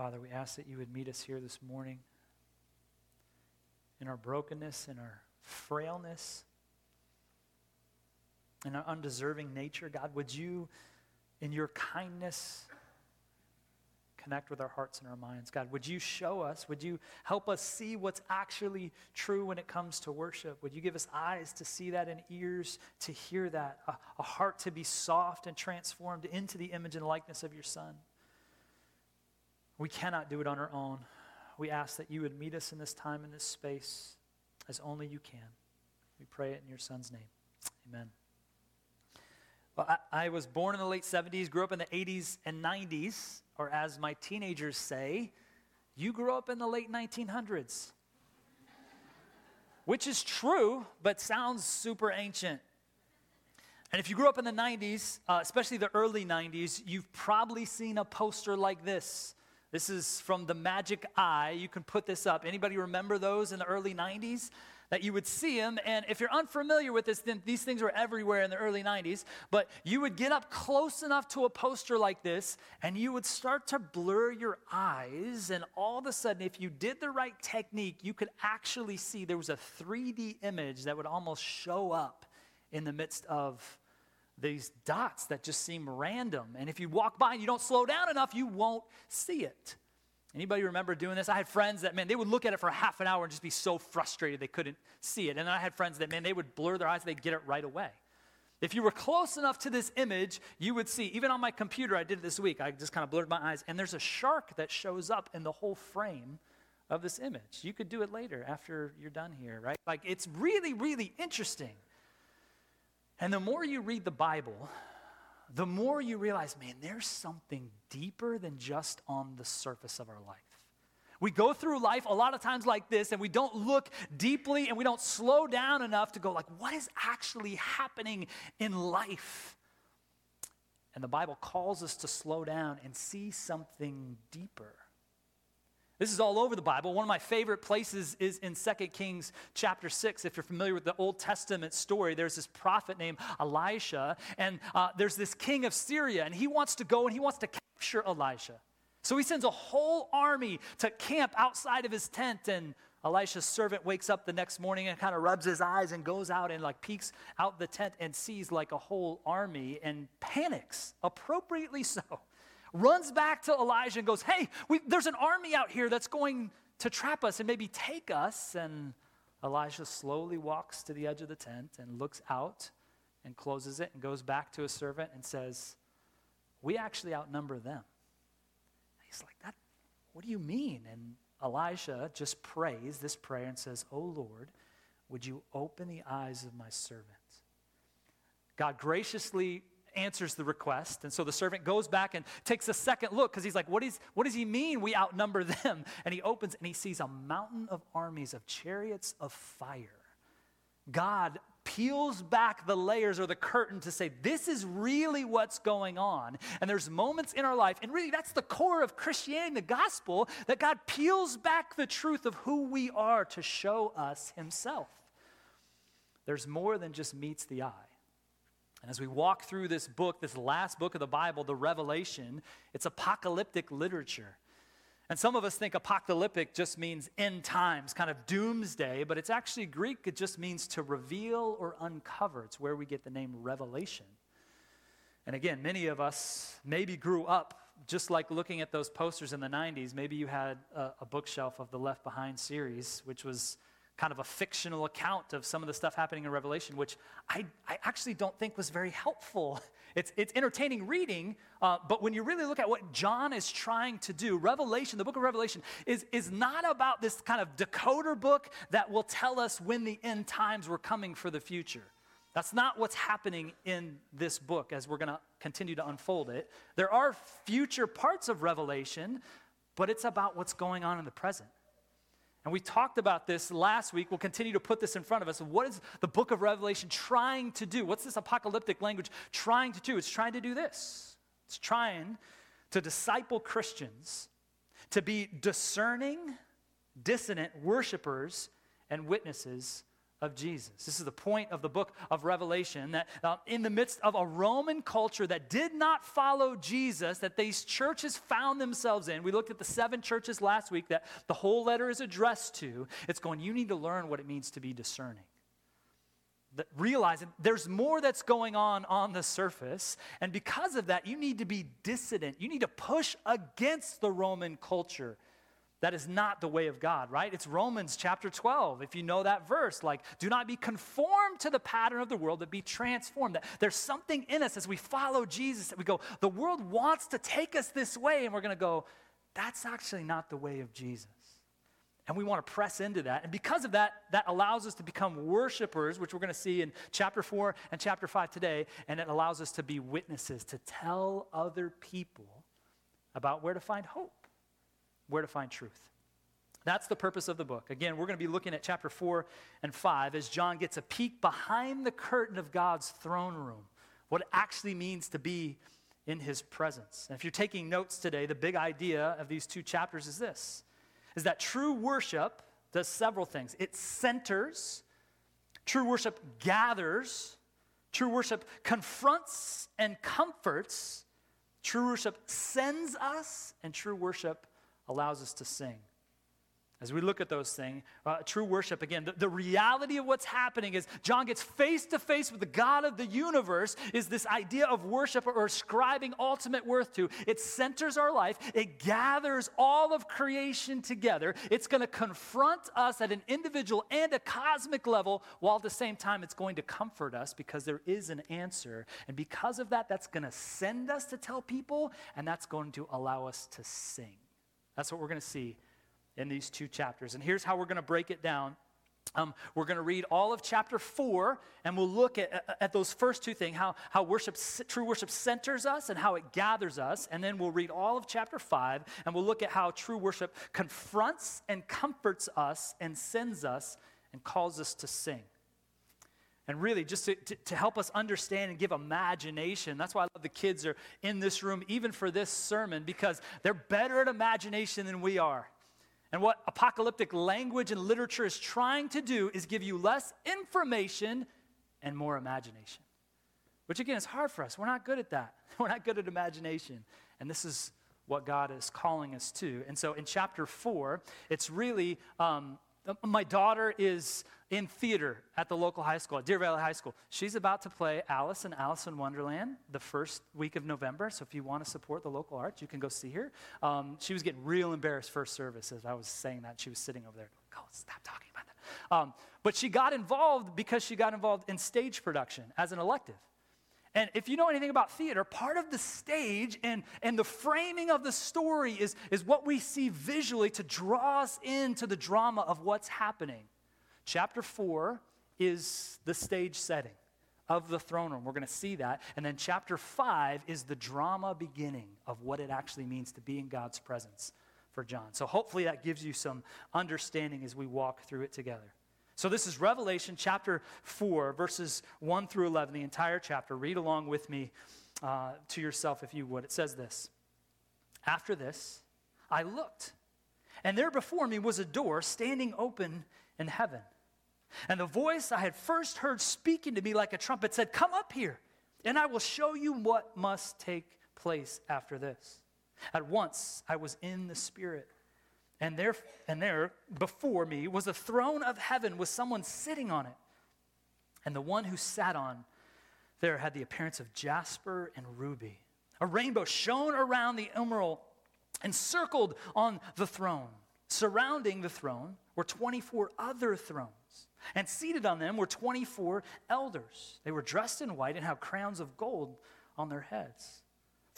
Father, we ask that you would meet us here this morning in our brokenness, in our frailness, in our undeserving nature. God, would you, in your kindness, connect with our hearts and our minds. God, would you show us? Would you help us see what's actually true when it comes to worship? Would you give us eyes to see that and ears to hear that, a, a heart to be soft and transformed into the image and likeness of your Son? We cannot do it on our own. We ask that you would meet us in this time, in this space, as only you can. We pray it in your Son's name. Amen. Well, I, I was born in the late 70s, grew up in the 80s and 90s or as my teenagers say, you grew up in the late 1900s. Which is true, but sounds super ancient. And if you grew up in the 90s, uh, especially the early 90s, you've probably seen a poster like this. This is from the Magic Eye. You can put this up. Anybody remember those in the early 90s? that you would see them. And if you're unfamiliar with this, then these things were everywhere in the early 90s. But you would get up close enough to a poster like this, and you would start to blur your eyes. And all of a sudden, if you did the right technique, you could actually see there was a 3D image that would almost show up in the midst of these dots that just seem random. And if you walk by and you don't slow down enough, you won't see it. Anybody remember doing this? I had friends that, man, they would look at it for half an hour and just be so frustrated they couldn't see it. And then I had friends that, man, they would blur their eyes, they'd get it right away. If you were close enough to this image, you would see, even on my computer, I did it this week, I just kind of blurred my eyes, and there's a shark that shows up in the whole frame of this image. You could do it later after you're done here, right? Like, it's really, really interesting. And the more you read the Bible, the more you realize, man, there's something deeper than just on the surface of our life. We go through life a lot of times like this, and we don't look deeply and we don't slow down enough to go, like, what is actually happening in life? And the Bible calls us to slow down and see something deeper. This is all over the Bible. One of my favorite places is in 2 Kings chapter 6. If you're familiar with the Old Testament story, there's this prophet named Elisha, and uh, there's this king of Syria, and he wants to go and he wants to capture Elisha. So he sends a whole army to camp outside of his tent, and Elisha's servant wakes up the next morning and kind of rubs his eyes and goes out and like peeks out the tent and sees like a whole army and panics, appropriately so runs back to Elijah and goes, Hey, we, there's an army out here that's going to trap us and maybe take us. And Elijah slowly walks to the edge of the tent and looks out and closes it and goes back to his servant and says, We actually outnumber them. And he's like, That, what do you mean? And Elijah just prays this prayer and says, Oh Lord, would you open the eyes of my servant? God graciously answers the request. And so the servant goes back and takes a second look because he's like, what, is, what does he mean we outnumber them? And he opens and he sees a mountain of armies of chariots of fire. God peels back the layers or the curtain to say, this is really what's going on. And there's moments in our life, and really that's the core of Christianity, the gospel, that God peels back the truth of who we are to show us himself. There's more than just meets the eye. And as we walk through this book, this last book of the Bible, the Revelation, it's apocalyptic literature. And some of us think apocalyptic just means end times, kind of doomsday, but it's actually Greek, it just means to reveal or uncover. It's where we get the name revelation. And again, many of us maybe grew up just like looking at those posters in the 90s. Maybe you had a, a bookshelf of the Left Behind series, which was kind of a fictional account of some of the stuff happening in Revelation, which I, I actually don't think was very helpful. It's, it's entertaining reading, uh, but when you really look at what John is trying to do, Revelation, the book of Revelation, is, is not about this kind of decoder book that will tell us when the end times were coming for the future. That's not what's happening in this book as we're going to continue to unfold it. There are future parts of Revelation, but it's about what's going on in the present. And we talked about this last week. We'll continue to put this in front of us. What is the book of Revelation trying to do? What's this apocalyptic language trying to do? It's trying to do this it's trying to disciple Christians to be discerning, dissonant worshipers and witnesses of Jesus. This is the point of the book of Revelation that uh, in the midst of a Roman culture that did not follow Jesus, that these churches found themselves in. We looked at the seven churches last week that the whole letter is addressed to. It's going, you need to learn what it means to be discerning. That realizing there's more that's going on on the surface, and because of that, you need to be dissident. You need to push against the Roman culture that is not the way of God, right? It's Romans chapter 12. If you know that verse, like, do not be conformed to the pattern of the world, but be transformed. That there's something in us as we follow Jesus that we go, the world wants to take us this way, and we're going to go, that's actually not the way of Jesus. And we want to press into that. And because of that, that allows us to become worshipers, which we're going to see in chapter 4 and chapter 5 today. And it allows us to be witnesses, to tell other people about where to find hope where to find truth. That's the purpose of the book. Again, we're going to be looking at chapter 4 and 5 as John gets a peek behind the curtain of God's throne room, what it actually means to be in his presence. And if you're taking notes today, the big idea of these two chapters is this is that true worship does several things. It centers, true worship gathers, true worship confronts and comforts, true worship sends us, and true worship allows us to sing. As we look at those things, uh, true worship, again, the, the reality of what's happening is John gets face to face with the God of the universe, is this idea of worship or ascribing ultimate worth to. It centers our life, it gathers all of creation together. It's going to confront us at an individual and a cosmic level, while at the same time, it's going to comfort us because there is an answer. And because of that, that's going to send us to tell people, and that's going to allow us to sing. That's what we're going to see in these two chapters. And here's how we're going to break it down. Um, we're going to read all of chapter four, and we'll look at, at those first two things how, how worship, true worship centers us and how it gathers us. And then we'll read all of chapter five, and we'll look at how true worship confronts and comforts us and sends us and calls us to sing. And really, just to, to, to, help us understand and give imagination. That's why I love the kids are in this room, even for this sermon, because they're better at imagination than we are. And what apocalyptic language and literature is trying to do is give you less information and more imagination. Which, again, is hard for us. We're not good at that. We're not good at imagination. And this is what God is calling us to. And so in chapter four, it's really um, my daughter is in theater at the local high school, at Deer Valley High School. She's about to play Alice in Alice in Wonderland the first week of November. So if you want to support the local arts, you can go see her. Um, she was getting real embarrassed first service as I was saying that. She was sitting over there. Go, stop talking about that. Um, but she got involved because she got involved in stage production as an elective. And if you know anything about theater, part of the stage and, and the framing of the story is, is what we see visually to draw us into the drama of what's happening. Chapter 4 is the stage setting of the throne room. We're going to see that. And then chapter 5 is the drama beginning of what it actually means to be in God's presence for John. So hopefully that gives you some understanding as we walk through it together. So, this is Revelation chapter 4, verses 1 through 11, the entire chapter. Read along with me uh, to yourself if you would. It says this After this, I looked, and there before me was a door standing open in heaven. And the voice I had first heard speaking to me like a trumpet said, Come up here, and I will show you what must take place after this. At once I was in the Spirit and there, and there before me was a throne of heaven with someone sitting on it. And the one who sat on there had the appearance of jasper and ruby. A rainbow shone around the emerald and circled on the throne. Surrounding the throne were 24 other thrones, and seated on them were 24 elders. They were dressed in white and had crowns of gold on their heads.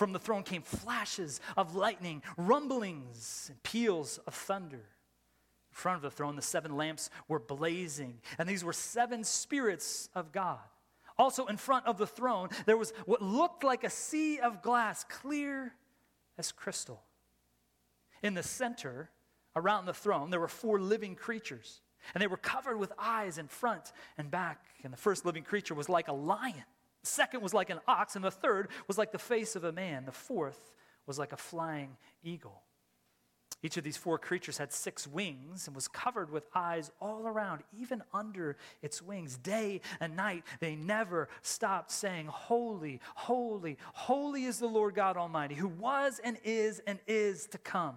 From the throne came flashes of lightning, rumblings, and peals of thunder. In front of the throne, the seven lamps were blazing, and these were seven spirits of God. Also, in front of the throne, there was what looked like a sea of glass, clear as crystal. In the center, around the throne, there were four living creatures, and they were covered with eyes in front and back. And the first living creature was like a lion. The second was like an ox, and the third was like the face of a man. The fourth was like a flying eagle. Each of these four creatures had six wings and was covered with eyes all around, even under its wings. Day and night, they never stopped saying, Holy, holy, holy is the Lord God Almighty, who was and is and is to come.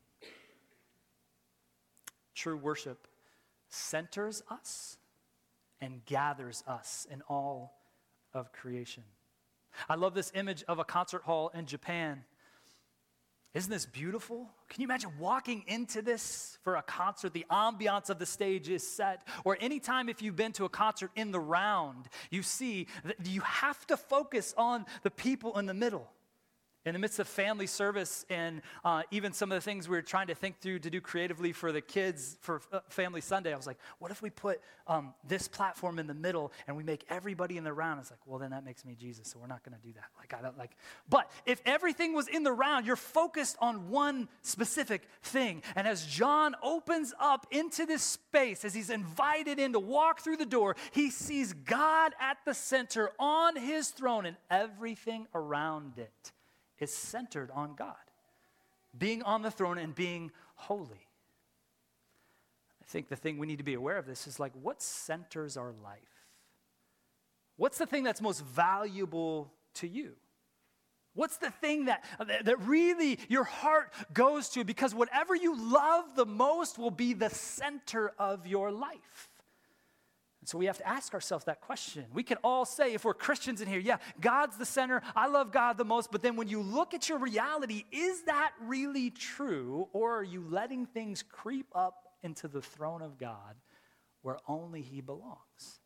True worship centers us and gathers us in all of creation. I love this image of a concert hall in Japan. Isn't this beautiful? Can you imagine walking into this for a concert? The ambiance of the stage is set. Or anytime if you've been to a concert in the round, you see that you have to focus on the people in the middle in the midst of family service and uh, even some of the things we were trying to think through to do creatively for the kids for uh, family sunday i was like what if we put um, this platform in the middle and we make everybody in the round? It's like well then that makes me jesus so we're not going to do that. Like i don't like but if everything was in the round you're focused on one specific thing. And as john opens up into this space as he's invited in to walk through the door he sees god at the center on his throne and everything around it is centered on God, being on the throne and being holy. I think the thing we need to be aware of this is like what centers our life? What's the thing that's most valuable to you? What's the thing that, that really your heart goes to? Because whatever you love the most will be the center of your life. So we have to ask ourselves that question. We can all say, if we're Christians in here, yeah, God's the center. I love God the most. But then when you look at your reality, is that really true? Or are you letting things creep up into the throne of God where only He belongs?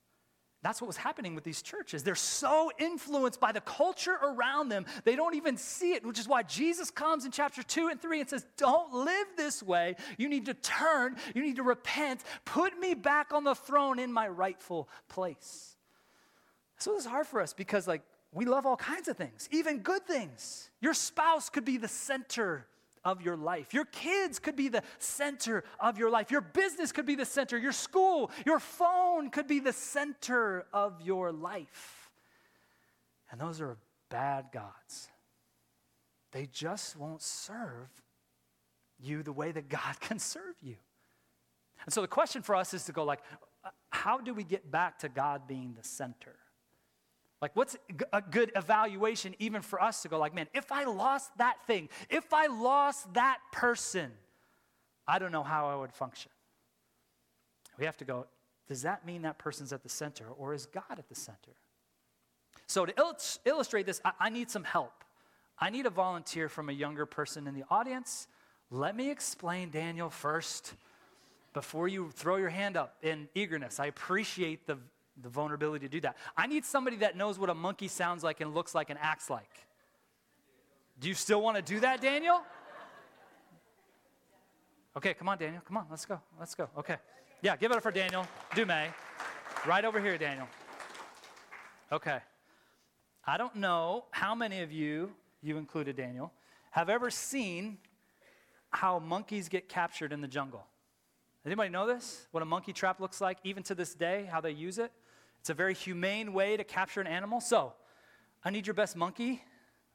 That's what was happening with these churches. They're so influenced by the culture around them, they don't even see it, which is why Jesus comes in chapter 2 and 3 and says, Don't live this way. You need to turn, you need to repent, put me back on the throne in my rightful place. So this is hard for us because, like, we love all kinds of things, even good things. Your spouse could be the center of your life. Your kids could be the center of your life. Your business could be the center. Your school, your phone could be the center of your life. And those are bad gods. They just won't serve you the way that God can serve you. And so the question for us is to go like uh, how do we get back to God being the center? Like, what's a good evaluation even for us to go, like, man, if I lost that thing, if I lost that person, I don't know how I would function. We have to go, does that mean that person's at the center or is God at the center? So, to il- illustrate this, I-, I need some help. I need a volunteer from a younger person in the audience. Let me explain Daniel first before you throw your hand up in eagerness. I appreciate the the vulnerability to do that. I need somebody that knows what a monkey sounds like and looks like and acts like. Do you still want to do that, Daniel? Okay, come on, Daniel. Come on, let's go. Let's go. Okay. Yeah, give it up for Daniel Dumay. Right over here, Daniel. Okay. I don't know how many of you, you included Daniel, have ever seen how monkeys get captured in the jungle. Anybody know this? What a monkey trap looks like, even to this day, how they use it? It's a very humane way to capture an animal. So, I need your best monkey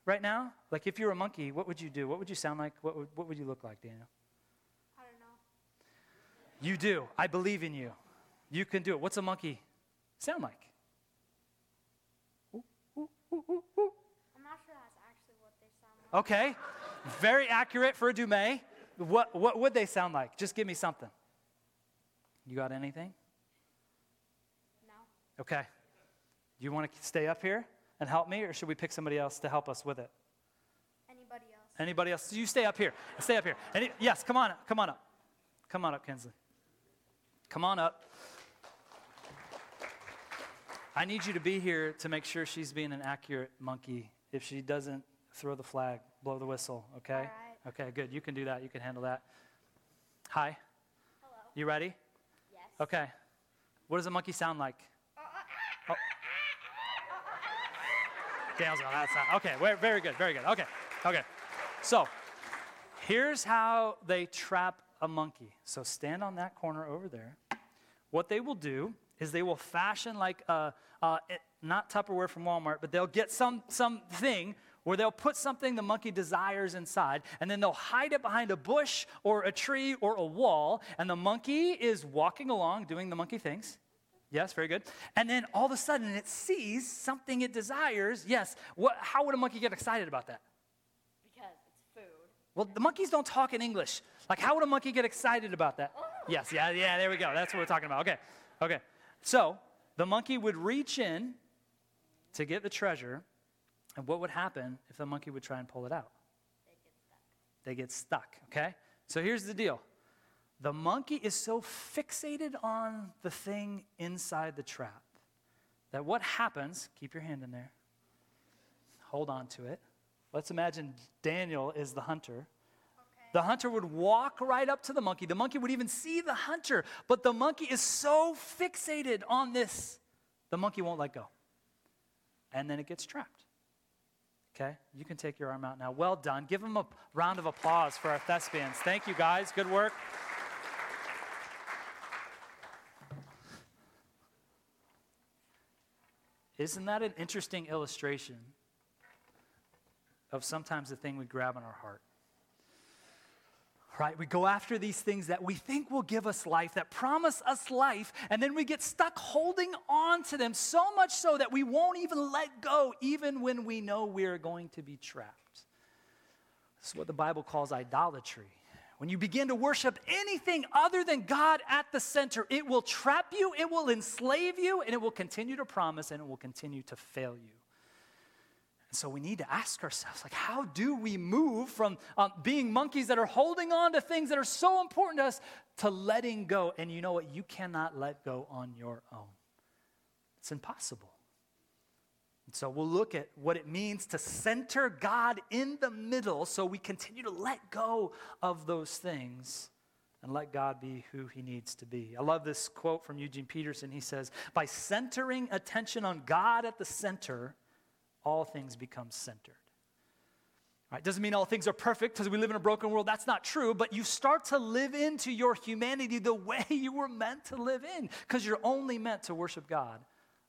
right now. Like, if you were a monkey, what would you do? What would you sound like? What would, what would you look like, Daniel? I don't know. You do. I believe in you. You can do it. What's a monkey sound like? I'm not sure that's actually what they sound like. Okay. Very accurate for a Dumay. What, what would they sound like? Just give me something. You got anything? No. Okay. Do you want to stay up here and help me, or should we pick somebody else to help us with it? Anybody else? Anybody else? You stay up here. Stay up here. Any, yes, come on, up. come on up. Come on up, Kinsley. Come on up. I need you to be here to make sure she's being an accurate monkey. If she doesn't, throw the flag, blow the whistle, okay? Right. Okay, good. You can do that. You can handle that. Hi. Hello. You ready? Okay. What does a monkey sound like? Oh. Dale's going, that's not. Okay, very good, very good. Okay, okay. So, here's how they trap a monkey. So, stand on that corner over there. What they will do is they will fashion like a, uh, it, not Tupperware from Walmart, but they'll get some something where they'll put something the monkey desires inside, and then they'll hide it behind a bush or a tree or a wall, and the monkey is walking along doing the monkey things. Yes, very good. And then all of a sudden it sees something it desires. Yes. What, how would a monkey get excited about that? Because it's food. Well, the monkeys don't talk in English. Like, how would a monkey get excited about that? Yes, yeah, yeah, there we go. That's what we're talking about. Okay, okay. So the monkey would reach in to get the treasure, and what would happen if the monkey would try and pull it out? They get stuck. They get stuck, okay? So here's the deal the monkey is so fixated on the thing inside the trap that what happens, keep your hand in there, hold on to it. Let's imagine Daniel is the hunter. The hunter would walk right up to the monkey. The monkey would even see the hunter, but the monkey is so fixated on this, the monkey won't let go. And then it gets trapped. Okay, you can take your arm out now. Well done. Give them a round of applause for our thespians. Thank you, guys. Good work. Isn't that an interesting illustration of sometimes the thing we grab in our heart? Right? We go after these things that we think will give us life, that promise us life, and then we get stuck holding on to them so much so that we won't even let go, even when we know we're going to be trapped. This is what the Bible calls idolatry. When you begin to worship anything other than God at the center, it will trap you, it will enslave you, and it will continue to promise and it will continue to fail you. And so we need to ask ourselves, like, how do we move from um, being monkeys that are holding on to things that are so important to us to letting go? And you know what? You cannot let go on your own. It's impossible. And so we'll look at what it means to center God in the middle so we continue to let go of those things and let God be who he needs to be. I love this quote from Eugene Peterson. He says, By centering attention on God at the center, all things become centered. Right? Doesn't mean all things are perfect because we live in a broken world. That's not true. But you start to live into your humanity the way you were meant to live in because you're only meant to worship God,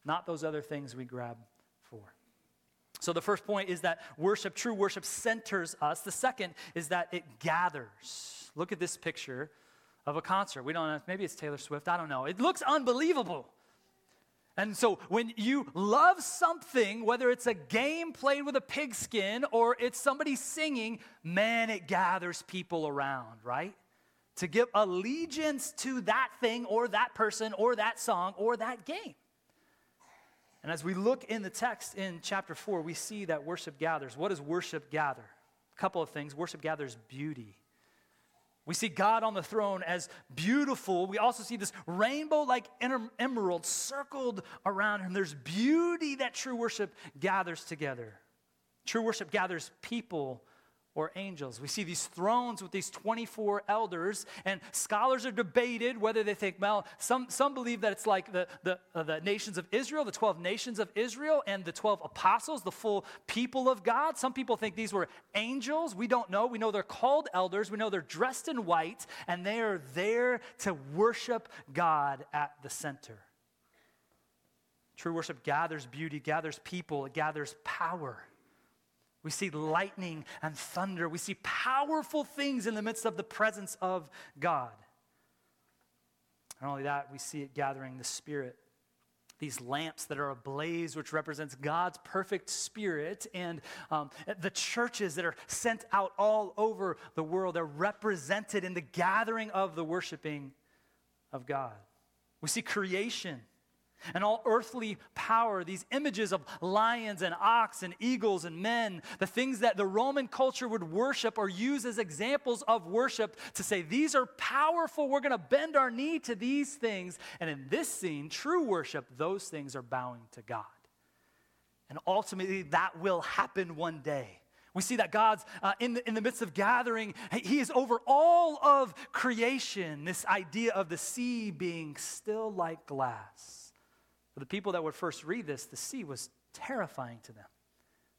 not those other things we grab for. So the first point is that worship, true worship, centers us. The second is that it gathers. Look at this picture of a concert. We don't know, maybe it's Taylor Swift. I don't know. It looks unbelievable. And so when you love something, whether it's a game played with a pigskin or it's somebody singing, man, it gathers people around, right? To give allegiance to that thing or that person or that song or that game. And as we look in the text in chapter 4, we see that worship gathers. What does worship gather? A couple of things. Worship gathers beauty. We see God on the throne as beautiful. We also see this rainbow like emerald circled around him. There's beauty that true worship gathers together. True worship gathers people or angels. We see these thrones with these 24 elders, and scholars are debated whether they think, well, some, some believe that it's like the, the, uh, the nations of Israel, the 12 nations of Israel, and the 12 apostles, the full people of God. Some people think these were angels. We don't know. We know they're called elders. We know they're dressed in white, and they are there to worship God at the center. True worship gathers beauty, gathers people, it gathers power. We see lightning and thunder. We see powerful things in the midst of the presence of God. Not only that, we see it gathering the Spirit. These lamps that are ablaze, which represents God's perfect spirit, and um, the churches that are sent out all over the world are represented in the gathering of the worshiping of God. We see creation and all earthly power, these images of lions and ox and eagles and men, the things that the Roman culture would worship or use as examples of worship to say, these are powerful, we're going to bend our knee to these things. And in this scene, true worship, those things are bowing to God. And ultimately, that will happen one day We see that God's uh, in, the, in the midst of gathering, He is over all of creation. This idea of the sea being still like glass. For the people that would first read this, the sea was terrifying to them.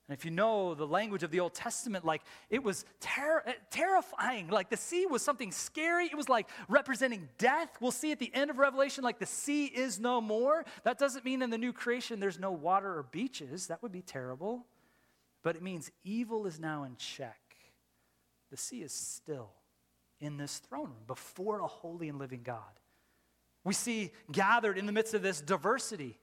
And if you know the language of the Old Testament, like it was ter- eh, terrifying. Like the sea was something scary. It was like representing death. We'll see at the end of Revelation, like the sea is no more. That doesn't mean in the new creation there's no water or beaches. That would be terrible. But it means evil is now in check. The sea is still in this throne room before a holy and living God. We see gathered in the midst of this diversity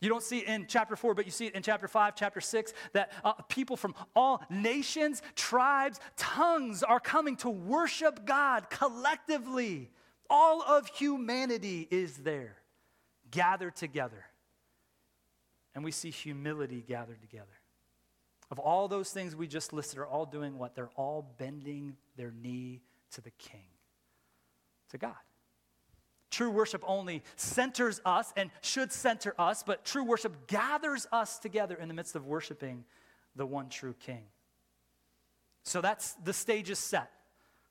you don't see it in chapter 4, but you see it in chapter 5, chapter 6, that uh, people from all nations, tribes, tongues are coming to worship God collectively. All of humanity is there, gathered together. And we see humility gathered together. Of all those things we just listed, are all doing what? They're all bending their knee to the King, to God. True worship only centers us and should center us, but true worship gathers us together in the midst of worshiping the one true King. So that's the stage is set.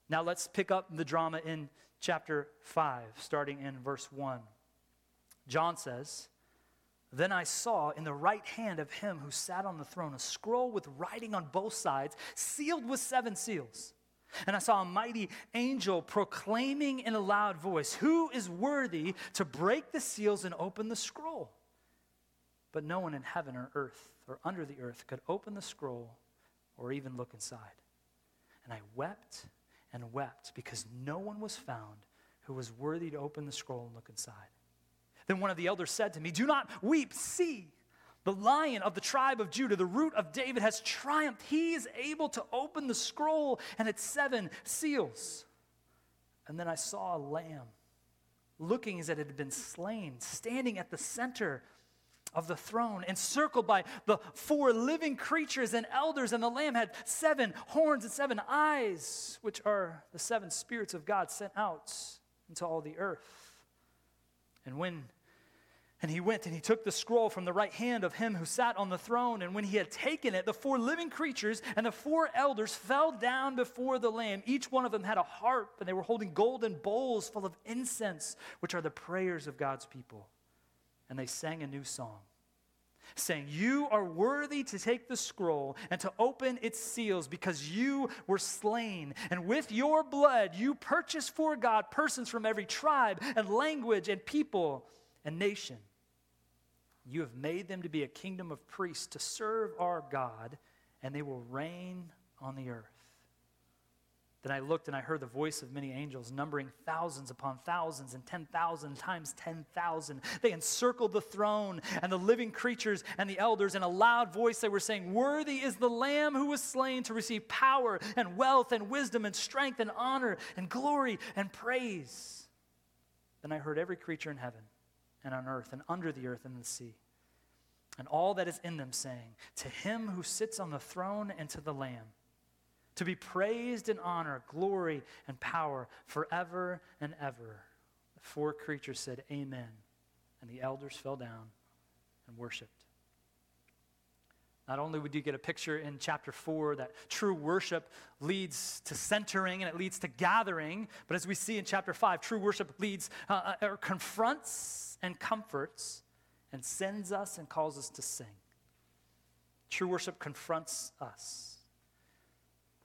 Now let's pick up the drama in chapter 5, starting in verse 1. John says, Then I saw in the right hand of him who sat on the throne a scroll with writing on both sides, sealed with seven seals. And I saw a mighty angel proclaiming in a loud voice, Who is worthy to break the seals and open the scroll? But no one in heaven or earth or under the earth could open the scroll or even look inside. And I wept and wept because no one was found who was worthy to open the scroll and look inside. Then one of the elders said to me, Do not weep, see. The lion of the tribe of Judah, the root of David, has triumphed. He is able to open the scroll and its seven seals. And then I saw a lamb, looking as if it had been slain, standing at the center of the throne, encircled by the four living creatures and elders. And the lamb had seven horns and seven eyes, which are the seven spirits of God sent out into all the earth. And when and he went and he took the scroll from the right hand of him who sat on the throne. And when he had taken it, the four living creatures and the four elders fell down before the Lamb. Each one of them had a harp, and they were holding golden bowls full of incense, which are the prayers of God's people. And they sang a new song, saying, You are worthy to take the scroll and to open its seals because you were slain. And with your blood, you purchased for God persons from every tribe and language and people and nation. You have made them to be a kingdom of priests to serve our God, and they will reign on the earth. Then I looked and I heard the voice of many angels, numbering thousands upon thousands and 10,000 times 10,000. They encircled the throne and the living creatures and the elders. In a loud voice, they were saying, Worthy is the Lamb who was slain to receive power and wealth and wisdom and strength and honor and glory and praise. Then I heard every creature in heaven and on earth and under the earth and the sea, and all that is in them, saying, To him who sits on the throne and to the Lamb, to be praised and honor, glory and power forever and ever. The four creatures said, Amen. And the elders fell down and worshiped. Not only would you get a picture in chapter 4 that true worship leads to centering and it leads to gathering, but as we see in chapter 5, true worship leads uh, uh or confronts and comforts and sends us and calls us to sing. True worship confronts us.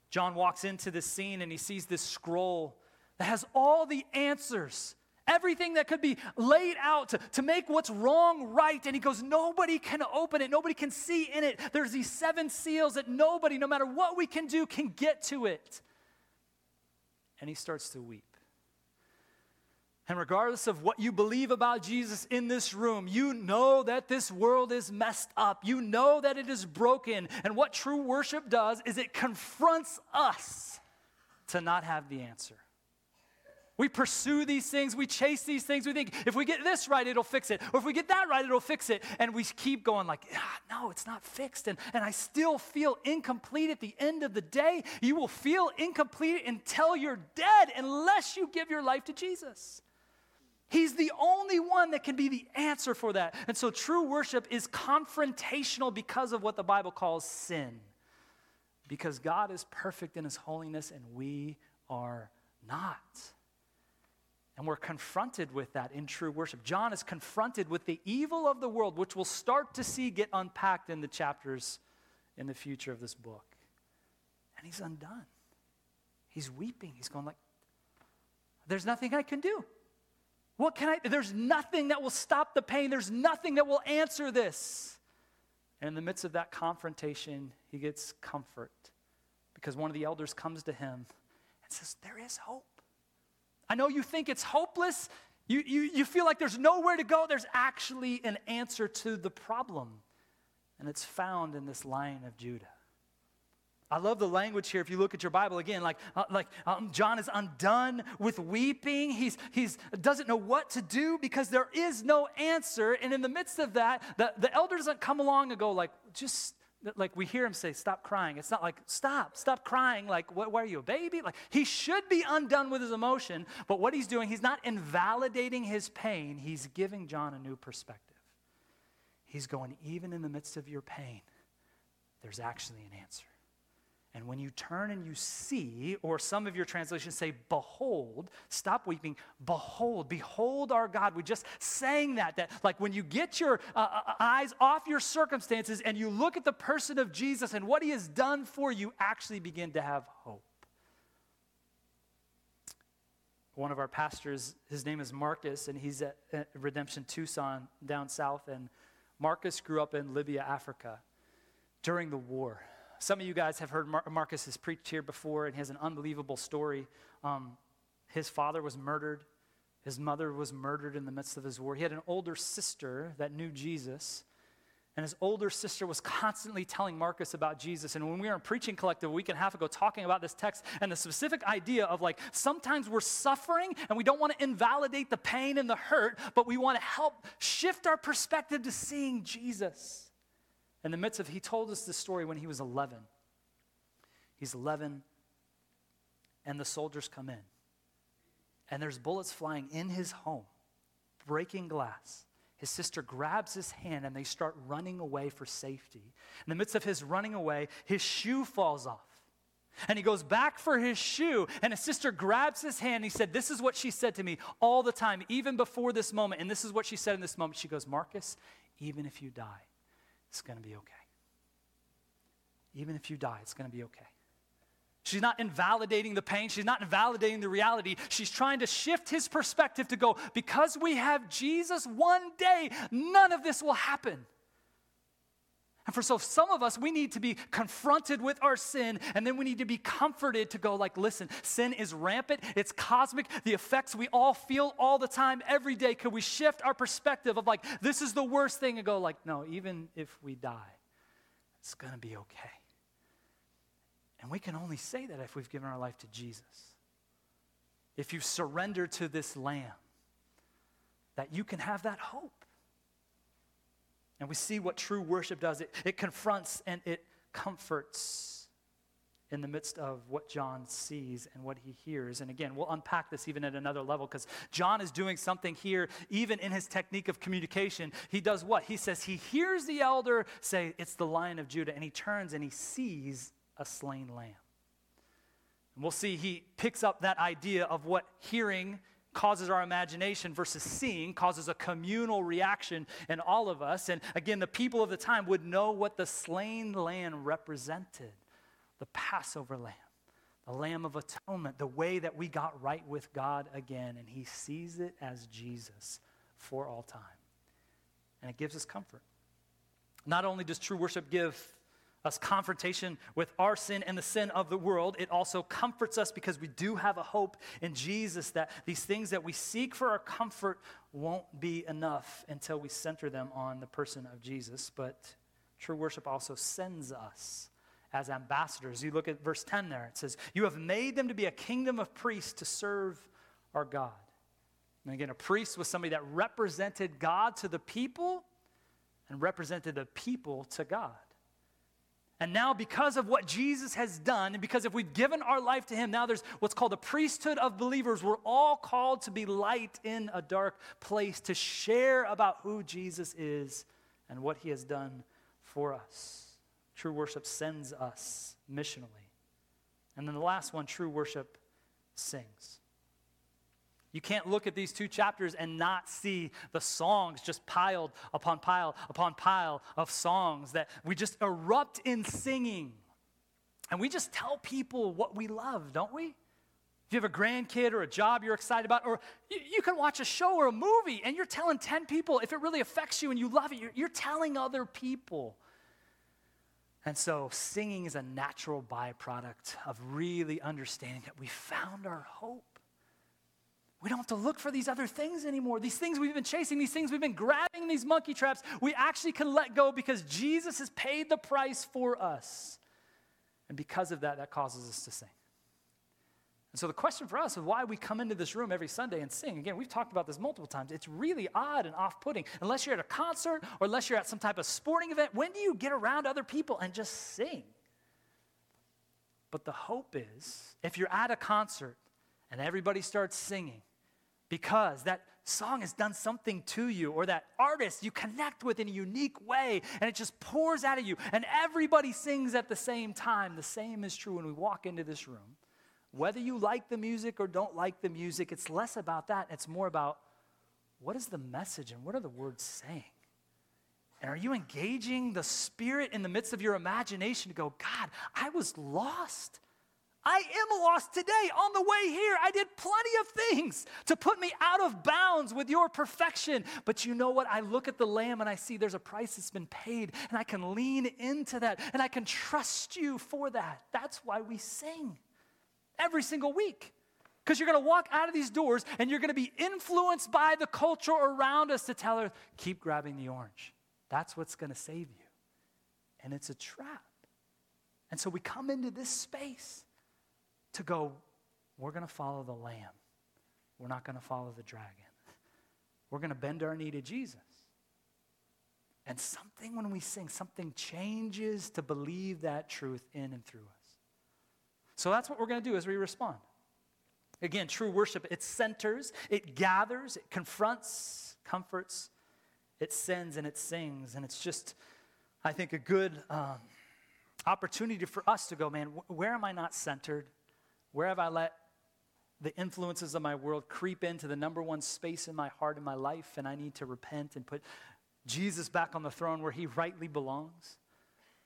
John walks into this scene and he sees this scroll that has all the answers, everything that could be laid out to, to make what's wrong right. And he goes, Nobody can open it, nobody can see in it. There's these seven seals that nobody, no matter what we can do, can get to it. And he starts to weep. And regardless of what you believe about Jesus in this room, you know that this world is messed up. You know that it is broken. And what true worship does is it confronts us to not have the answer. We pursue these things, we chase these things, we think if we get this right, it'll fix it. Or if we get that right, it'll fix it. And we keep going like, ah, no, it's not fixed. And, and I still feel incomplete at the end of the day. You will feel incomplete until you're dead unless you give your life to Jesus. He's the only one that can be the answer for that. And so true worship is confrontational because of what the Bible calls sin. because God is perfect in his holiness and we are not. And we're confronted with that in true worship. John is confronted with the evil of the world, which we'll start to see get unpacked in the chapters in the future of this book. And he's undone. He's weeping. He's going like, there's nothing I can do. What can I? There's nothing that will stop the pain. There's nothing that will answer this. And in the midst of that confrontation, he gets comfort because one of the elders comes to him and says, There is hope. I know you think it's hopeless. You, you, you feel like there's nowhere to go. There's actually an answer to the problem. And it's found in this lion of Judah. I love the language here. If you look at your Bible again, like, uh, like um, John is undone with weeping. He's, he's doesn't know what to do because there is no answer. And in the midst of that, the, the elder doesn't come along and go like, just like we hear him say, stop crying. It's not like, stop, stop crying. Like, what, what are you, a baby? Like, he should be undone with his emotion. But what he's doing, he's not invalidating his pain. He's giving John a new perspective. He's going, even in the midst of your pain, there's actually an answer. And when you turn and you see, or some of your translations say, behold, stop weeping, behold, behold our God. We just sang that, that like when you get your uh, uh, eyes off your circumstances and you look at the person of Jesus and what he has done for you, actually begin to have hope. One of our pastors, his name is Marcus, and he's at Redemption Tucson down south. And Marcus grew up in Libya, Africa during the war. Some of you guys have heard Mar- Marcus has preached here before, and he has an unbelievable story. Um, his father was murdered, his mother was murdered in the midst of his war. He had an older sister that knew Jesus. And his older sister was constantly telling Marcus about Jesus. And when we were in preaching collective a week and a half ago talking about this text and the specific idea of like sometimes we're suffering and we don't want to invalidate the pain and the hurt, but we want to help shift our perspective to seeing Jesus in the midst of, he told us this story when he was 11. He's 11, and the soldiers come in. And there's bullets flying in his home, breaking glass. His sister grabs his hand and they start running away for safety. In the midst of his running away, his shoe falls off. And he goes back for his shoe, and his sister grabs his hand. And he said, This is what she said to me all the time, even before this moment. And this is what she said in this moment. She goes, Marcus, even if you die, it's going to be okay. Even if you die, it's going to be okay. She's not invalidating the pain. She's not invalidating the reality. She's trying to shift his perspective to go, because we have Jesus, one day, none of this will happen. And for so some of us, we need to be confronted with our sin, and then we need to be comforted to go, like, listen, sin is rampant, it's cosmic, the effects we all feel all the time, every day. Could we shift our perspective of like, this is the worst thing, and go, like, no, even if we die, it's gonna be okay. And we can only say that if we've given our life to Jesus. If you've surrendered to this Lamb, that you can have that hope. And we see what true worship does it, it confronts and it comforts in the midst of what John sees and what he hears. And again, we'll unpack this even at another level because John is doing something here, even in his technique of communication. He does what? He says he hears the elder say, It's the lion of Judah, and he turns and he sees a slain lamb. And we'll see he picks up that idea of what hearing causes our imagination versus seeing causes a communal reaction in all of us. And again, the people of the time would know what the slain lamb represented the Passover lamb, the lamb of atonement, the way that we got right with God again. And he sees it as Jesus for all time. And it gives us comfort. Not only does true worship give us confrontation with our sin and the sin of the world. It also comforts us because we do have a hope in Jesus that these things that we seek for our comfort won't be enough until we center them on the person of Jesus. But true worship also sends us as ambassadors. You look at verse 10 there, it says, You have made them to be a kingdom of priests to serve our God. And again, a priest was somebody that represented God to the people and represented the people to God. And now, because of what Jesus has done, and because if we've given our life to Him, now there's what's called a priesthood of believers. We're all called to be light in a dark place, to share about who Jesus is and what He has done for us. True worship sends us missionally. And then the last one, true worship sings. You can't look at these two chapters and not see the songs just piled upon pile upon pile of songs that we just erupt in singing. And we just tell people what we love, don't we? If you have a grandkid or a job you're excited about, or you, you can watch a show or a movie and you're telling 10 people, if it really affects you and you love it, you're, you're telling other people. And so singing is a natural byproduct of really understanding that we found our hope. We don't have to look for these other things anymore. These things we've been chasing, these things we've been grabbing, these monkey traps, we actually can let go because Jesus has paid the price for us. And because of that, that causes us to sing. And so the question for us is why we come into this room every Sunday and sing. Again, we've talked about this multiple times. It's really odd and off putting. Unless you're at a concert or unless you're at some type of sporting event, when do you get around other people and just sing? But the hope is if you're at a concert and everybody starts singing, because that song has done something to you or that artist you connect with in a unique way and it just pours out of you and everybody sings at the same time. The same is true when we walk into this room. Whether you like the music or don't like the music, it's less about that. It's more about what is the message and what are the words saying? And are you engaging the Spirit in the midst of your imagination to go, God, I was lost I am lost today. On the way here, I did plenty of things to put me out of bounds with your perfection. But you know what? I look at the Lamb and I see there's a price that's been paid, and I can lean into that, and I can trust you for that. That's why we sing every single week. Because you're going to walk out of these doors and you're going to be influenced by the culture around us to tell her, keep grabbing the orange. That's what's going to save you. And it's a trap. And so we come into this space to go, we're going to follow the Lamb. We're not going to follow the dragon. We're going to bend our knee to Jesus. And something, when we sing, something changes to believe that truth in and through us. So that's what we're going to do as we respond. Again, true worship, it centers, it gathers, it confronts, comforts, it sends, and it sings. And it's just, I think, a good um, opportunity for us to go, man, where am I not centered? Where have I let the influences of my world creep into the number one space in my heart and my life, and I need to repent and put Jesus back on the throne where he rightly belongs?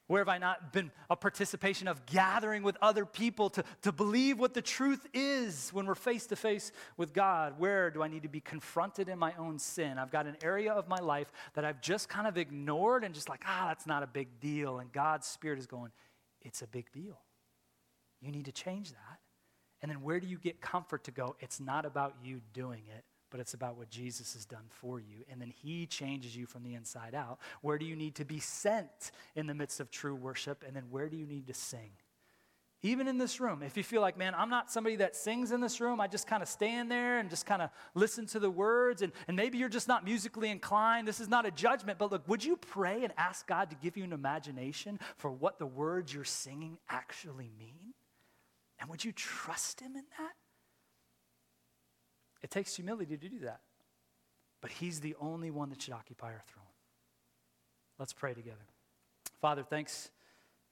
Where have I not been a participation of gathering with other people to, to believe what the truth is when we're face to face with God? Where do I need to be confronted in my own sin? I've got an area of my life that I've just kind of ignored and just like, ah, that's not a big deal. And God's Spirit is going, it's a big deal. You need to change that. And then where do you get comfort to go? It's not about you doing it, but it's about what Jesus has done for you. And then he changes you from the inside out. Where do you need to be sent in the midst of true worship? And then where do you need to sing? Even in this room, if you feel like, man, I'm not somebody that sings in this room, I just kind of stand there and just kind of listen to the words, and, and maybe you're just not musically inclined. This is not a judgment, but look, would you pray and ask God to give you an imagination for what the words you're singing actually mean? And would you trust him in that? It takes humility to do that. But he's the only one that should occupy our throne. Let's pray together. Father, thanks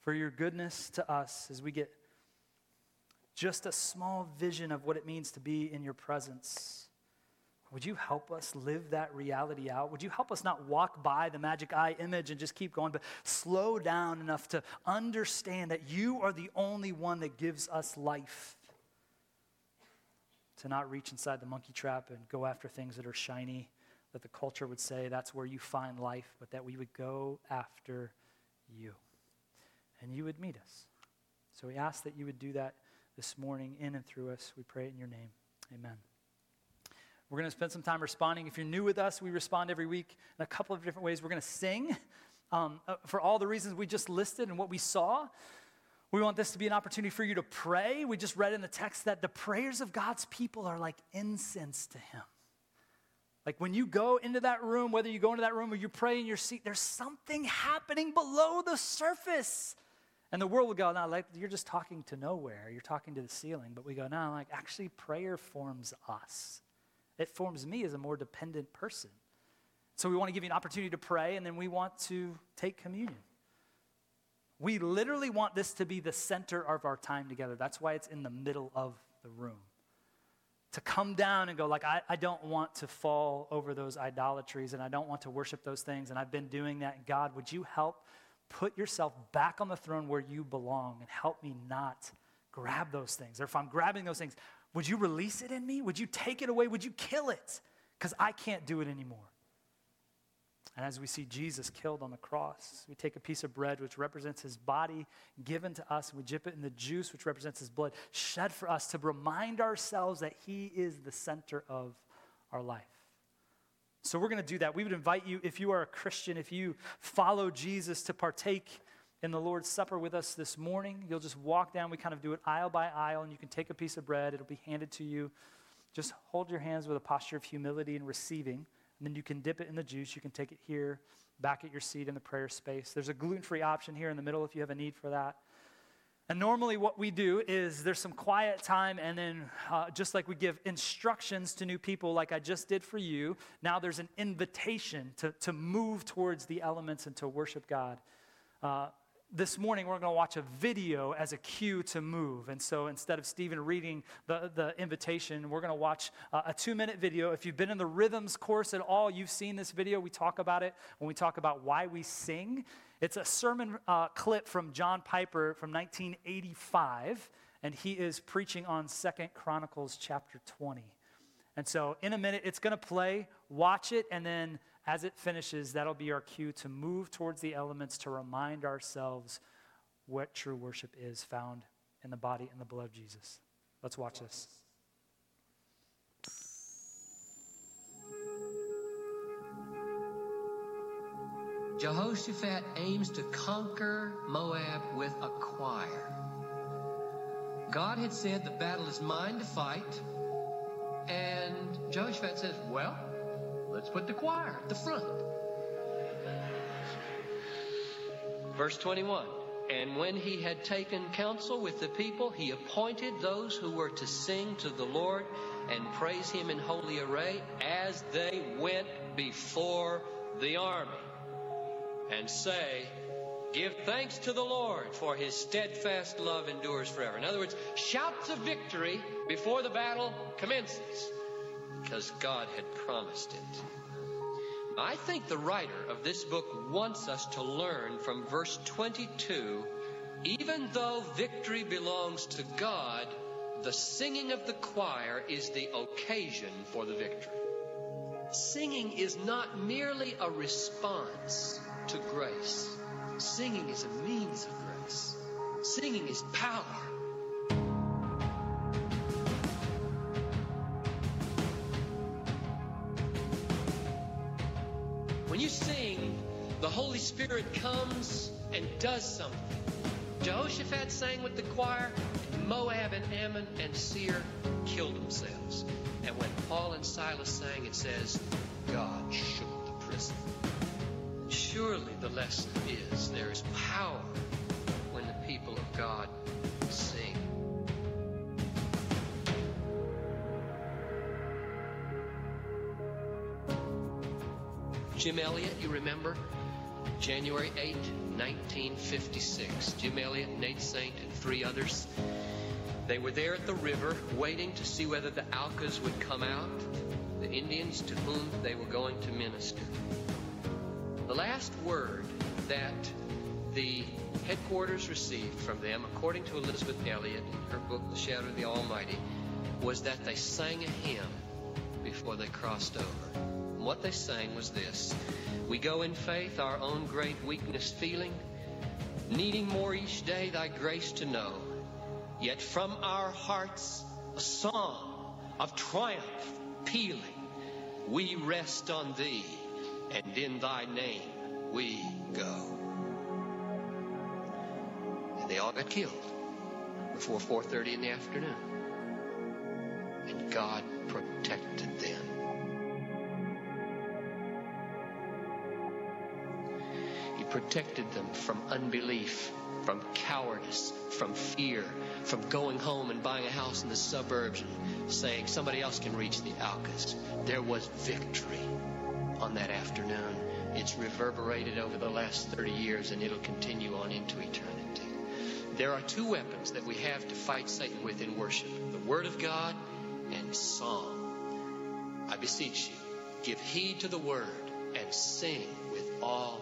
for your goodness to us as we get just a small vision of what it means to be in your presence. Would you help us live that reality out? Would you help us not walk by the magic eye image and just keep going, but slow down enough to understand that you are the only one that gives us life? To not reach inside the monkey trap and go after things that are shiny, that the culture would say that's where you find life, but that we would go after you and you would meet us. So we ask that you would do that this morning in and through us. We pray it in your name. Amen. We're going to spend some time responding. If you're new with us, we respond every week in a couple of different ways. We're going to sing um, uh, for all the reasons we just listed and what we saw. We want this to be an opportunity for you to pray. We just read in the text that the prayers of God's people are like incense to Him. Like when you go into that room, whether you go into that room or you pray in your seat, there's something happening below the surface. And the world would go, no, like you're just talking to nowhere. You're talking to the ceiling. But we go, no, like actually prayer forms us. It forms me as a more dependent person. So we want to give you an opportunity to pray, and then we want to take communion. We literally want this to be the center of our time together. That's why it's in the middle of the room. To come down and go, like, I, I don't want to fall over those idolatries and I don't want to worship those things. And I've been doing that. God, would you help put yourself back on the throne where you belong and help me not grab those things? Or if I'm grabbing those things, would you release it in me? Would you take it away? Would you kill it? Because I can't do it anymore. And as we see Jesus killed on the cross, we take a piece of bread, which represents his body given to us, and we dip it in the juice, which represents his blood shed for us to remind ourselves that he is the center of our life. So we're going to do that. We would invite you, if you are a Christian, if you follow Jesus, to partake in the Lord's Supper with us this morning. You'll just walk down. We kind of do it aisle by aisle, and you can take a piece of bread. It'll be handed to you. Just hold your hands with a posture of humility and receiving. And then you can dip it in the juice. You can take it here, back at your seat in the prayer space. There's a gluten free option here in the middle if you have a need for that. And normally, what we do is there's some quiet time, and then uh, just like we give instructions to new people, like I just did for you, now there's an invitation to, to move towards the elements and to worship God. Uh, this morning we're going to watch a video as a cue to move. And so instead of Stephen reading the, the invitation, we're going to watch a two minute video. If you've been in the rhythms course at all, you've seen this video. We talk about it when we talk about why we sing. It's a sermon uh, clip from John Piper from 1985, and he is preaching on Second Chronicles chapter 20. And so in a minute, it's going to play. Watch it, and then as it finishes, that'll be our cue to move towards the elements to remind ourselves what true worship is found in the body and the blood of Jesus. Let's watch this. Jehoshaphat aims to conquer Moab with a choir. God had said the battle is mine to fight, and Jehoshaphat says, Well, Let's put the choir at the front. Verse 21 And when he had taken counsel with the people, he appointed those who were to sing to the Lord and praise him in holy array as they went before the army and say, Give thanks to the Lord, for his steadfast love endures forever. In other words, shouts of victory before the battle commences because God had promised it. I think the writer of this book wants us to learn from verse 22 even though victory belongs to God, the singing of the choir is the occasion for the victory. Singing is not merely a response to grace, singing is a means of grace. Singing is power. Spirit comes and does something. Jehoshaphat sang with the choir, and Moab and Ammon and Seir killed themselves. And when Paul and Silas sang, it says, God shook the prison. Surely the lesson is there is power when the people of God sing. Jim Elliot, you remember? January 8, 1956. Jim Elliot, Nate Saint, and three others. They were there at the river waiting to see whether the Aucas would come out, the Indians to whom they were going to minister. The last word that the headquarters received from them, according to Elizabeth Elliot in her book, The Shadow of the Almighty, was that they sang a hymn before they crossed over. What they sang was this we go in faith, our own great weakness feeling, needing more each day thy grace to know. Yet from our hearts a song of triumph pealing. We rest on thee, and in thy name we go. And they all got killed before 4:30 in the afternoon. And God protected them. Protected them from unbelief, from cowardice, from fear, from going home and buying a house in the suburbs and saying somebody else can reach the Aucas. There was victory on that afternoon, It's reverberated over the last 30 years and it'll continue on into eternity. There are two weapons that we have to fight Satan with in worship the Word of God and song. I beseech you, give heed to the Word and sing with all